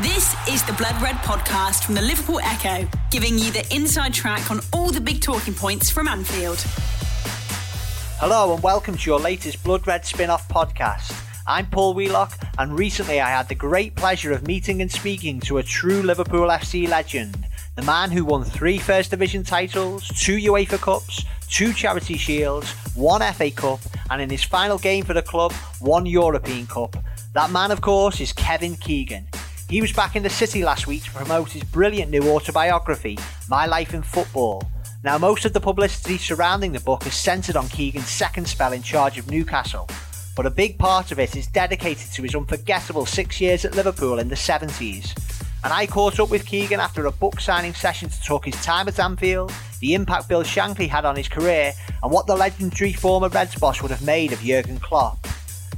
This is the Blood Red podcast from the Liverpool Echo, giving you the inside track on all the big talking points from Anfield. Hello and welcome to your latest Blood Red spin off podcast. I'm Paul Wheelock, and recently I had the great pleasure of meeting and speaking to a true Liverpool FC legend, the man who won three First Division titles, two UEFA Cups, two Charity Shields, one FA Cup, and in his final game for the club, one European Cup. That man, of course, is Kevin Keegan. He was back in the city last week to promote his brilliant new autobiography, My Life in Football. Now, most of the publicity surrounding the book is centred on Keegan's second spell in charge of Newcastle, but a big part of it is dedicated to his unforgettable six years at Liverpool in the 70s. And I caught up with Keegan after a book signing session to talk his time at Anfield, the impact Bill Shankly had on his career, and what the legendary former Reds boss would have made of Jurgen Klopp.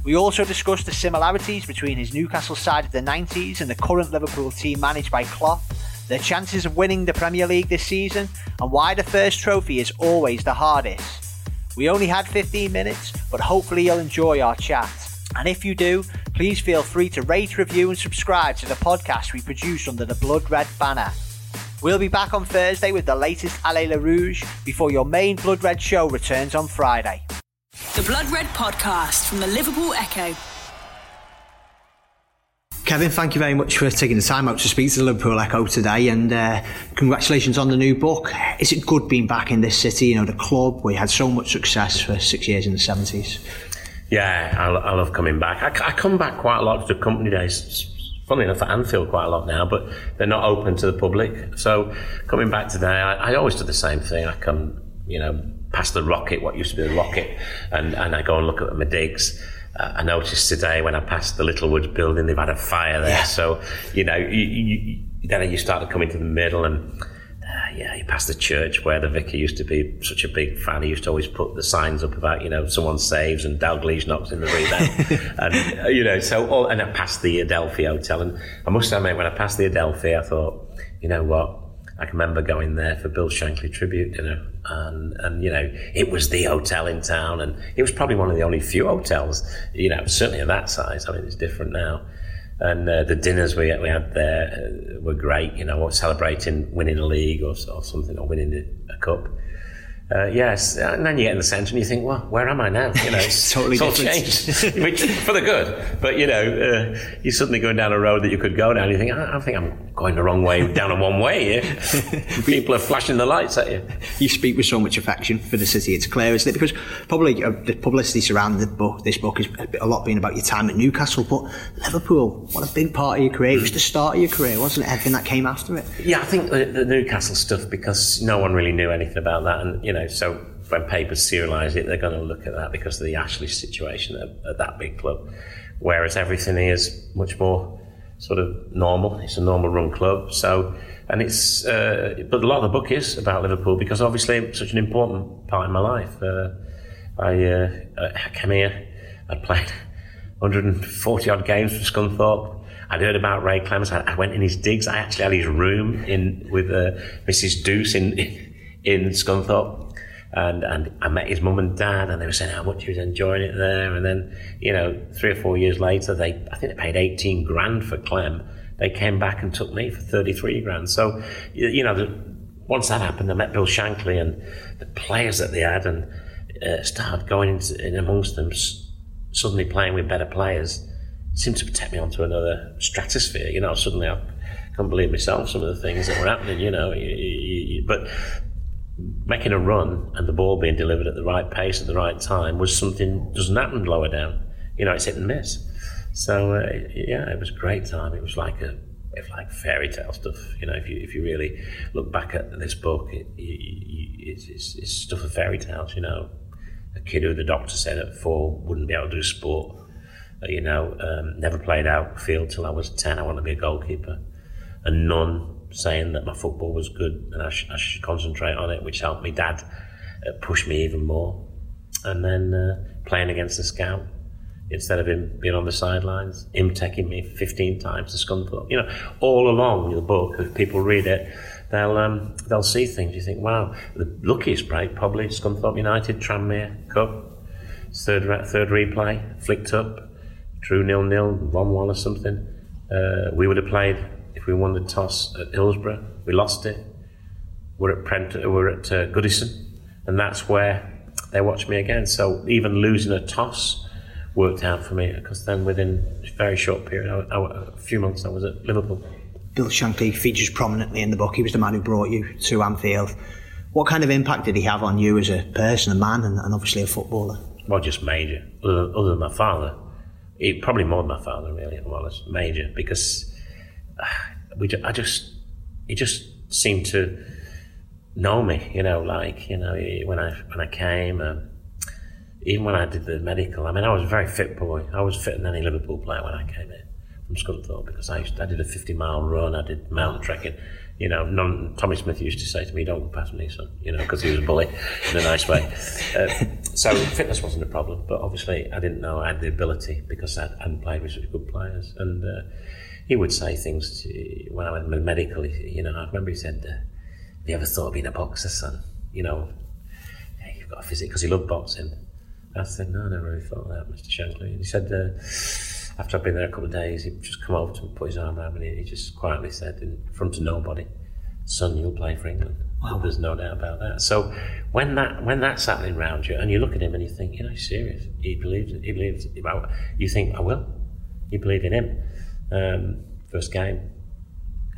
We also discussed the similarities between his Newcastle side of the 90s and the current Liverpool team managed by Klopp, their chances of winning the Premier League this season, and why the first trophy is always the hardest. We only had 15 minutes, but hopefully you'll enjoy our chat. And if you do, please feel free to rate, review, and subscribe to the podcast we produce under the Blood Red banner. We'll be back on Thursday with the latest Allez Le Rouge before your main Blood Red show returns on Friday. The Blood Red podcast from the Liverpool Echo. Kevin, thank you very much for taking the time out to speak to the Liverpool Echo today, and uh, congratulations on the new book. Is it good being back in this city? You know, the club we had so much success for six years in the seventies. Yeah, I, I, love coming back. I, I, come back quite a lot to the company days. Funny enough, at Anfield quite a lot now, but they're not open to the public. So coming back today, I, I always do the same thing. I come, you know, past the rocket, what used to be the rocket, and, and I go and look at my digs. Uh, I noticed today when I passed the Littlewoods building, they've had a fire there. Yeah. So, you know, you, you, then you start to come into the middle and, uh, yeah, you pass the church where the vicar used to be such a big fan. He used to always put the signs up about, you know, someone saves and Dalglish knocks in the rebound. and, uh, you know, so, all, and I passed the Adelphi Hotel. And I must admit, when I passed the Adelphi, I thought, you know what? I can remember going there for Bill Shankly tribute dinner, and and you know it was the hotel in town, and it was probably one of the only few hotels, you know, certainly of that size. I mean, it's different now. And uh, the dinners we, we had there uh, were great, you know, celebrating winning a league or, or something, or winning a cup. Uh, yes, and then you get in the centre and you think, well, where am I now? You know, it's totally it's all changed, which for the good. But you know, uh, you're suddenly going down a road that you could go down. You think, I, I think I'm going the wrong way down a one way. Yeah? People are flashing the lights at you. You speak with so much affection for the city. It's clear, isn't it? Because probably uh, the publicity surrounding the book, this book, is a lot being about your time at Newcastle, but Liverpool, what a big part of your career. It was the start of your career, wasn't it? Everything that came after it. Yeah, I think the, the Newcastle stuff because no one really knew anything about that, and you know, so when papers serialise it, they're going to look at that because of the Ashley situation at, at, that big club. Whereas everything is much more sort of normal. It's a normal run club. So, and it's, uh, but a lot of the book is about Liverpool because obviously it's such an important part of my life. Uh, I, uh, I came here, I'd played 140 odd games for Scunthorpe. I'd heard about Ray Clemence. I, I, went in his digs. I actually had his room in with uh, Mrs. Deuce in in Scunthorpe and and I met his mum and dad, and they were saying how much he was enjoying it there. And then, you know, three or four years later, they I think they paid eighteen grand for Clem. They came back and took me for thirty three grand. So, you know, once that happened, I met Bill Shankly and the players that they had, and uh, started going into, in amongst them, suddenly playing with better players. Seemed to take me onto another stratosphere. You know, suddenly I couldn't believe myself some of the things that were happening. You know, but making a run and the ball being delivered at the right pace at the right time was something doesn't happen lower down. You know, it's hit and miss. So uh, yeah, it was a great time. It was like a it's like fairy tale stuff. You know, if you if you really look back at this book, it, it, it's, it's stuff of fairy tales. You know, a kid who the doctor said at four wouldn't be able to do sport. Uh, you know, um, never played outfield till I was ten. I want to be a goalkeeper. A nun saying that my football was good and I, sh- I should concentrate on it, which helped me dad uh, push me even more. And then uh, playing against the scout instead of him being on the sidelines, him taking me 15 times to Scunthorpe. You know, all along the book, if people read it, they'll um, they'll see things. You think, wow, the luckiest break probably Scunthorpe United Tranmere Cup, third third replay, flicked up, drew nil nil, one one or something Uh, we would have played if we won the toss at Hillsborough. We lost it. We're at Prent, we're at uh, Goodison, and that's where they watched me again. So even losing a toss worked out for me because then within a very short period, I, I, a few months, I was at Liverpool. Bill Shankly features prominently in the book. He was the man who brought you to Anfield. What kind of impact did he have on you as a person, a man, and, and obviously a footballer? Well, just major. Other, other than my father, it, probably more than my father, really. Well, major because we. I just he just seemed to know me. You know, like you know when I when I came. Um, even when I did the medical, I mean, I was a very fit boy. I was fitter than any Liverpool player when I came in from Scunthorpe because I, used, I did a 50 mile run, I did mountain trekking. You know, Tommy Smith used to say to me, don't go past me, son, you know, because he was a bully in a nice way. Uh, so fitness wasn't a problem, but obviously I didn't know I had the ability because I hadn't played with such good players. And uh, he would say things to, when I went medical, you know, I remember he said, uh, have you ever thought of being a boxer, son? You know, hey, you've got a physique, because he loved boxing. I said, no, I never really thought of that, Mr. Shankly. And he said, uh, after I'd been there a couple of days, he'd just come over to me, put his arm around me, and he just quietly said, in front of nobody, "Son, you'll play for England." Wow. There's no doubt about that. So when that when that's happening around you, and you look at him and you think, you know, he's serious. He believes. He believes. About, you think, I will. You believe in him. Um, first game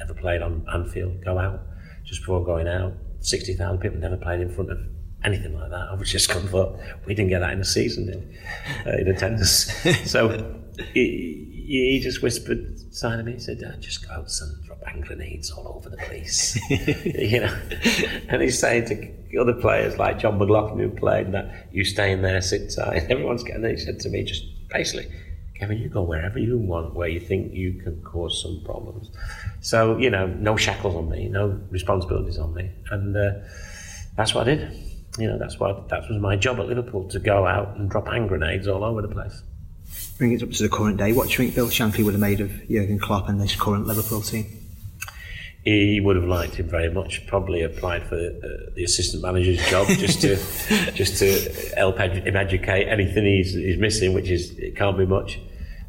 ever played on Anfield. Go out just before going out. Sixty thousand people never played in front of anything like that. I was just come for. We didn't get that in the season in, uh, in attendance. so he, he, just whispered of me. He said, Dad, just go out, son, drop hand grenades all over the place. you know, and he's saying to other players like John McLaughlin who played that, you stay in there, sit tight. Everyone's getting there. He said to me, just basically, Kevin, you go wherever you want, where you think you can cause some problems. So, you know, no shackles on me, no responsibilities on me. And uh, that's what I did you know, that's what that was my job at Liverpool to go out and drop hand grenades all over the place. Bring it up to the current day. What do you think Bill Shankly would have made of Jurgen Klopp and this current Liverpool team? He would have liked him very much. Probably applied for uh, the assistant manager's job just to just to help edu- him educate anything he's, he's missing, which is it can't be much.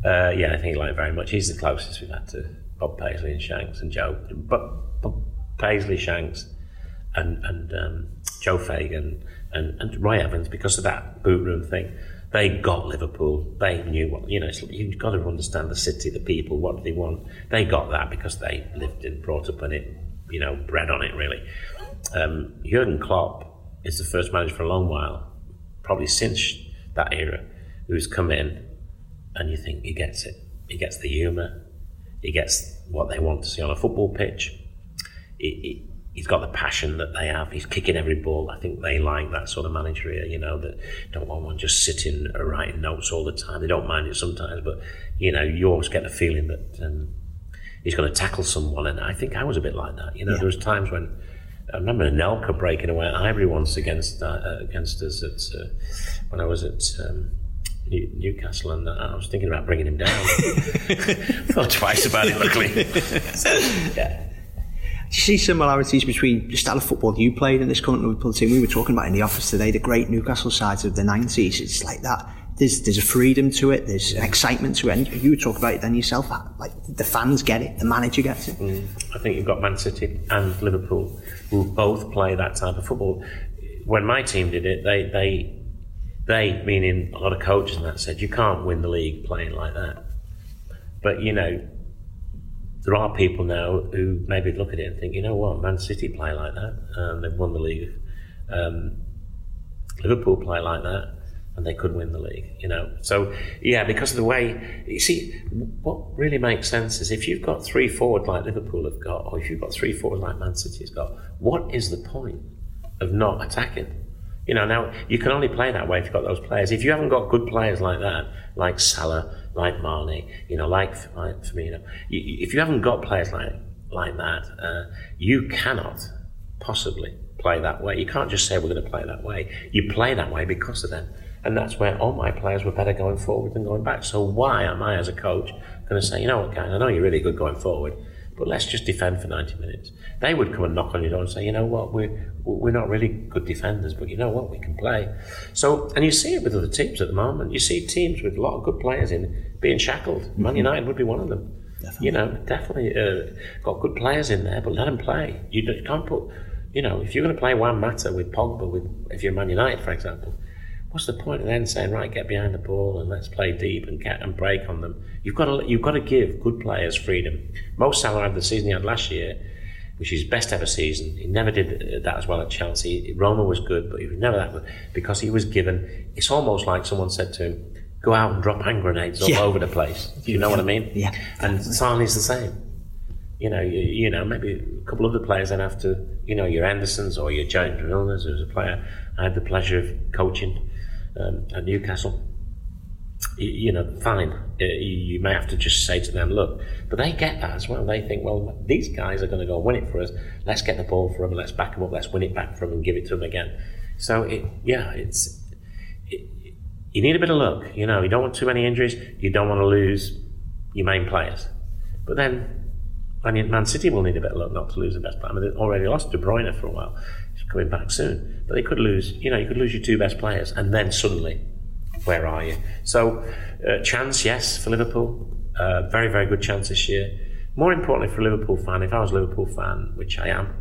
Uh, yeah, I think he liked very much. He's the closest we've had to Bob Paisley and Shanks and Joe. But, but Paisley, Shanks, and and um, Joe Fagan and, and Roy Evans because of that boot room thing. They got Liverpool. They knew what you know. You've got to understand the city, the people. What they want? They got that because they lived and brought up in it. You know, bred on it really. Um, Jurgen Klopp is the first manager for a long while, probably since that era, who's come in, and you think he gets it. He gets the humour. He gets what they want to see on a football pitch. He, he's got the passion that they have. He's kicking every ball. I think they like that sort of manager here, you know, that don't want one just sitting writing notes all the time. They don't mind it sometimes, but, you know, you always get the feeling that um, he's going to tackle someone. And I think I was a bit like that. You know, yeah. there was times when I remember Anelka breaking away at Highbury once against uh, against us at, uh, when I was at um, Newcastle, and uh, I was thinking about bringing him down. Thought twice about it, luckily. so, yeah. Do you see similarities between the style of football you played in this current Liverpool team? We were talking about in the office today the great Newcastle sides of the 90s. It's like that. There's, there's a freedom to it, there's an excitement to it. And you talk about it then yourself. Like the fans get it, the manager gets it. Mm. I think you've got Man City and Liverpool who both play that type of football. When my team did it, they, they, they, meaning a lot of coaches and that, said you can't win the league playing like that. But you know, there are people now who maybe look at it and think, you know what, Man City play like that, and they've won the league. Um, Liverpool play like that, and they could win the league. You know, so yeah, because of the way you see, what really makes sense is if you've got three forwards like Liverpool have got, or if you've got three forwards like Man City's got, what is the point of not attacking? You know, now you can only play that way if you've got those players. If you haven't got good players like that, like Salah, like Mane, you know, like, like Firmino, you, if you haven't got players like like that, uh, you cannot possibly play that way. You can't just say we're going to play that way. You play that way because of them. And that's where all my players were better going forward than going back. So why am I, as a coach, going to say, you know what, guys, I know you're really good going forward, but let's just defend for 90 minutes. They would come and knock on your door and say, you know what, we're, we're not really good defenders, but you know what, we can play. So, and you see it with other teams at the moment. You see teams with a lot of good players in being shackled. Man mm-hmm. United would be one of them. Definitely. You know, definitely uh, got good players in there, but let them play. You, you can't put, you know, if you're going to play Juan Mata with Pogba, with if you're Man United, for example, what's the point of then saying right, get behind the ball and let's play deep and get and break on them? You've got to you've got to give good players freedom. Mo Salah had the season he had last year, which is his best ever season. He never did uh, that as well at Chelsea. Roma was good, but he was never that good because he was given. It's almost like someone said to him go out and drop hand grenades all yeah. over the place. Do you know what I mean? Yeah. And Sané's the same. You know, you, you, know, maybe a couple of the players then have to, you know, your Hendersons or your James Milners, who's a player I had the pleasure of coaching um, at Newcastle. You, know, fine. You, you may have to just say to them, look, but they get that as well. They think, well, these guys are going to go win it for us. Let's get the ball for them. Let's back them up. Let's win it back for them and give it to them again. So, it, yeah, it's you need a bit of luck. You know, you don't want too many injuries. You don't want to lose your main players. But then, I mean, Man City will need a bit of luck not to lose the best player. I mean, they already lost De Bruyne for a while. Coming back soon. But they could lose, you know, you could lose your two best players. And then suddenly, where are you? So, uh, chance, yes, for Liverpool. Uh, very, very good chance this year. More importantly, for a Liverpool fan, if I was a Liverpool fan, which I am,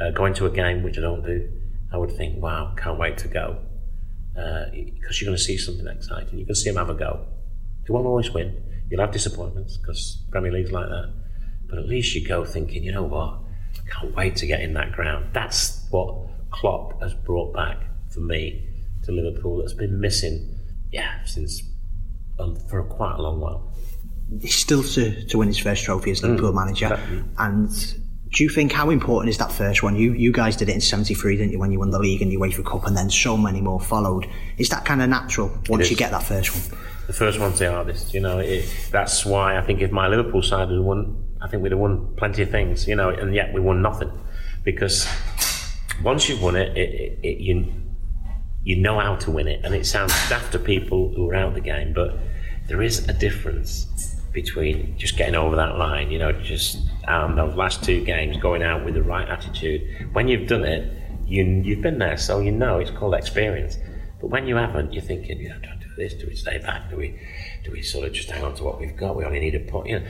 uh, going to a game, which I don't do, I would think, wow, can't wait to go because uh, you're going to see something exciting. You can see them have a go. They won't always win. You'll have disappointments because Premier League's like that. But at least you go thinking, you know what? Can't wait to get in that ground. That's what Klopp has brought back for me to Liverpool. That's been missing, yeah, since um, for quite a long while. He's still to, to win his first trophy as Liverpool mm, manager, and do you think how important is that first one? You you guys did it in '73, didn't you? When you won the league and you UEFA Cup, and then so many more followed. Is that kind of natural once you get that first one? The first one's the hardest. You know, it, that's why I think if my Liverpool side had won, I think we'd have won plenty of things. You know, and yet we won nothing because once you've won it, it, it you you know how to win it, and it sounds daft to people who are out the game, but there is a difference between just getting over that line, you know, just um, those last two games going out with the right attitude. When you've done it, you, you've been there, so you know it's called experience. But when you haven't, you're thinking, you know, do I do this? Do we stay back? Do we, do we sort of just hang on to what we've got? We only need a point. You know,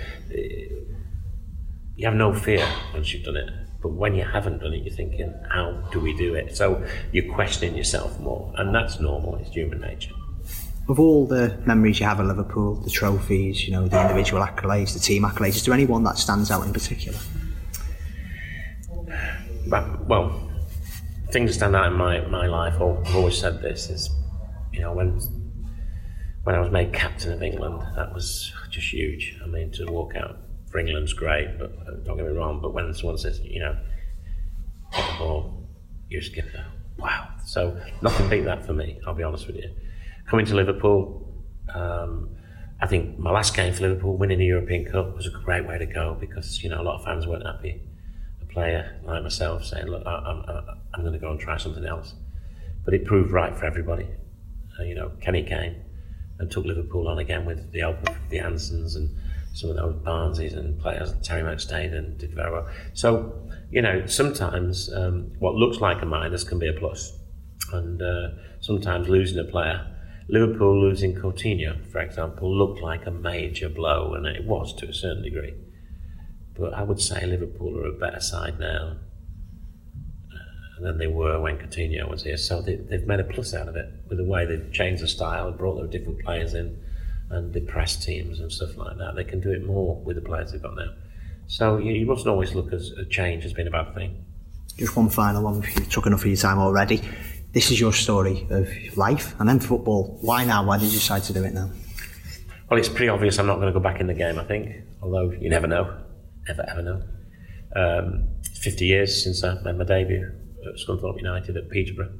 you have no fear once you've done it. But when you haven't done it, you're thinking, how do we do it? So you're questioning yourself more, and that's normal. It's human nature of all the memories you have of Liverpool, the trophies, you know, the individual accolades, the team accolades, is there anyone that stands out in particular? But, well, things that stand out in my, my life, I've always said this, is, you know, when when I was made captain of England, that was just huge. I mean, to walk out for England's great, but uh, don't get me wrong, but when someone says, you know, get the ball, you're a skipper, wow. So nothing beat that for me, I'll be honest with you coming to Liverpool, um, I think my last game for Liverpool, winning the European Cup, was a great way to go because you know a lot of fans weren't happy. A player like myself saying, "Look, I, am I'm, I'm going to go and try something else," but it proved right for everybody. Uh, you know, Kenny came and took Liverpool on again with the help of the Hansens and some of those Barneses and players, Terry McStayden and did very well. So, you know, sometimes um, what looks like a minus can be a plus. and uh, sometimes losing a player Liverpool losing Coutinho, for example, looked like a major blow, and it was to a certain degree. But I would say Liverpool are a better side now uh, than they were when Coutinho was here. So they, have made a plus out of it with the way they've changed the style, brought their different players in, and press teams and stuff like that. They can do it more with the players they've got now. So you, you mustn't always look at a change as being a bad thing. Just one final one, if you took enough of your time already this is your story of life and then football. Why now? Why did you decide to do it now? Well, it's pretty obvious I'm not going to go back in the game, I think, although you never know. Ever, ever know. Um, 50 years since I made my debut at Scunthorpe United at Peterborough,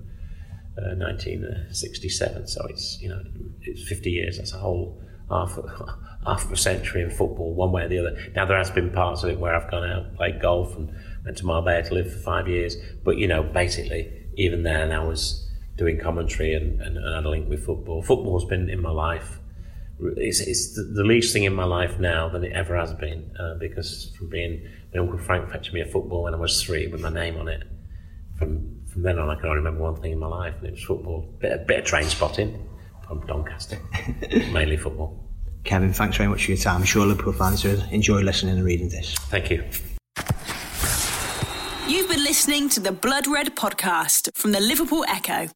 uh, 1967. So it's, you know, it's 50 years. That's a whole half, half of a century in football, one way or the other. Now, there has been parts of it where I've gone out, played golf, and went to Marbella to live for five years. But, you know, basically, even then I was doing commentary and, and, and had a link with football. Football's been in my life. It's, it's the, the, least thing in my life now than it ever has been uh, because from being my uncle Frank fetched me a football when I was three with my name on it. From from then on, I can only remember one thing in my life, and it was football. Bit, a bit of train spotting from Doncaster, mainly football. Kevin, thanks very much for your time. I'm sure Liverpool fans will enjoy listening and reading this. Thank you. You've been listening to the Blood Red podcast from the Liverpool Echo.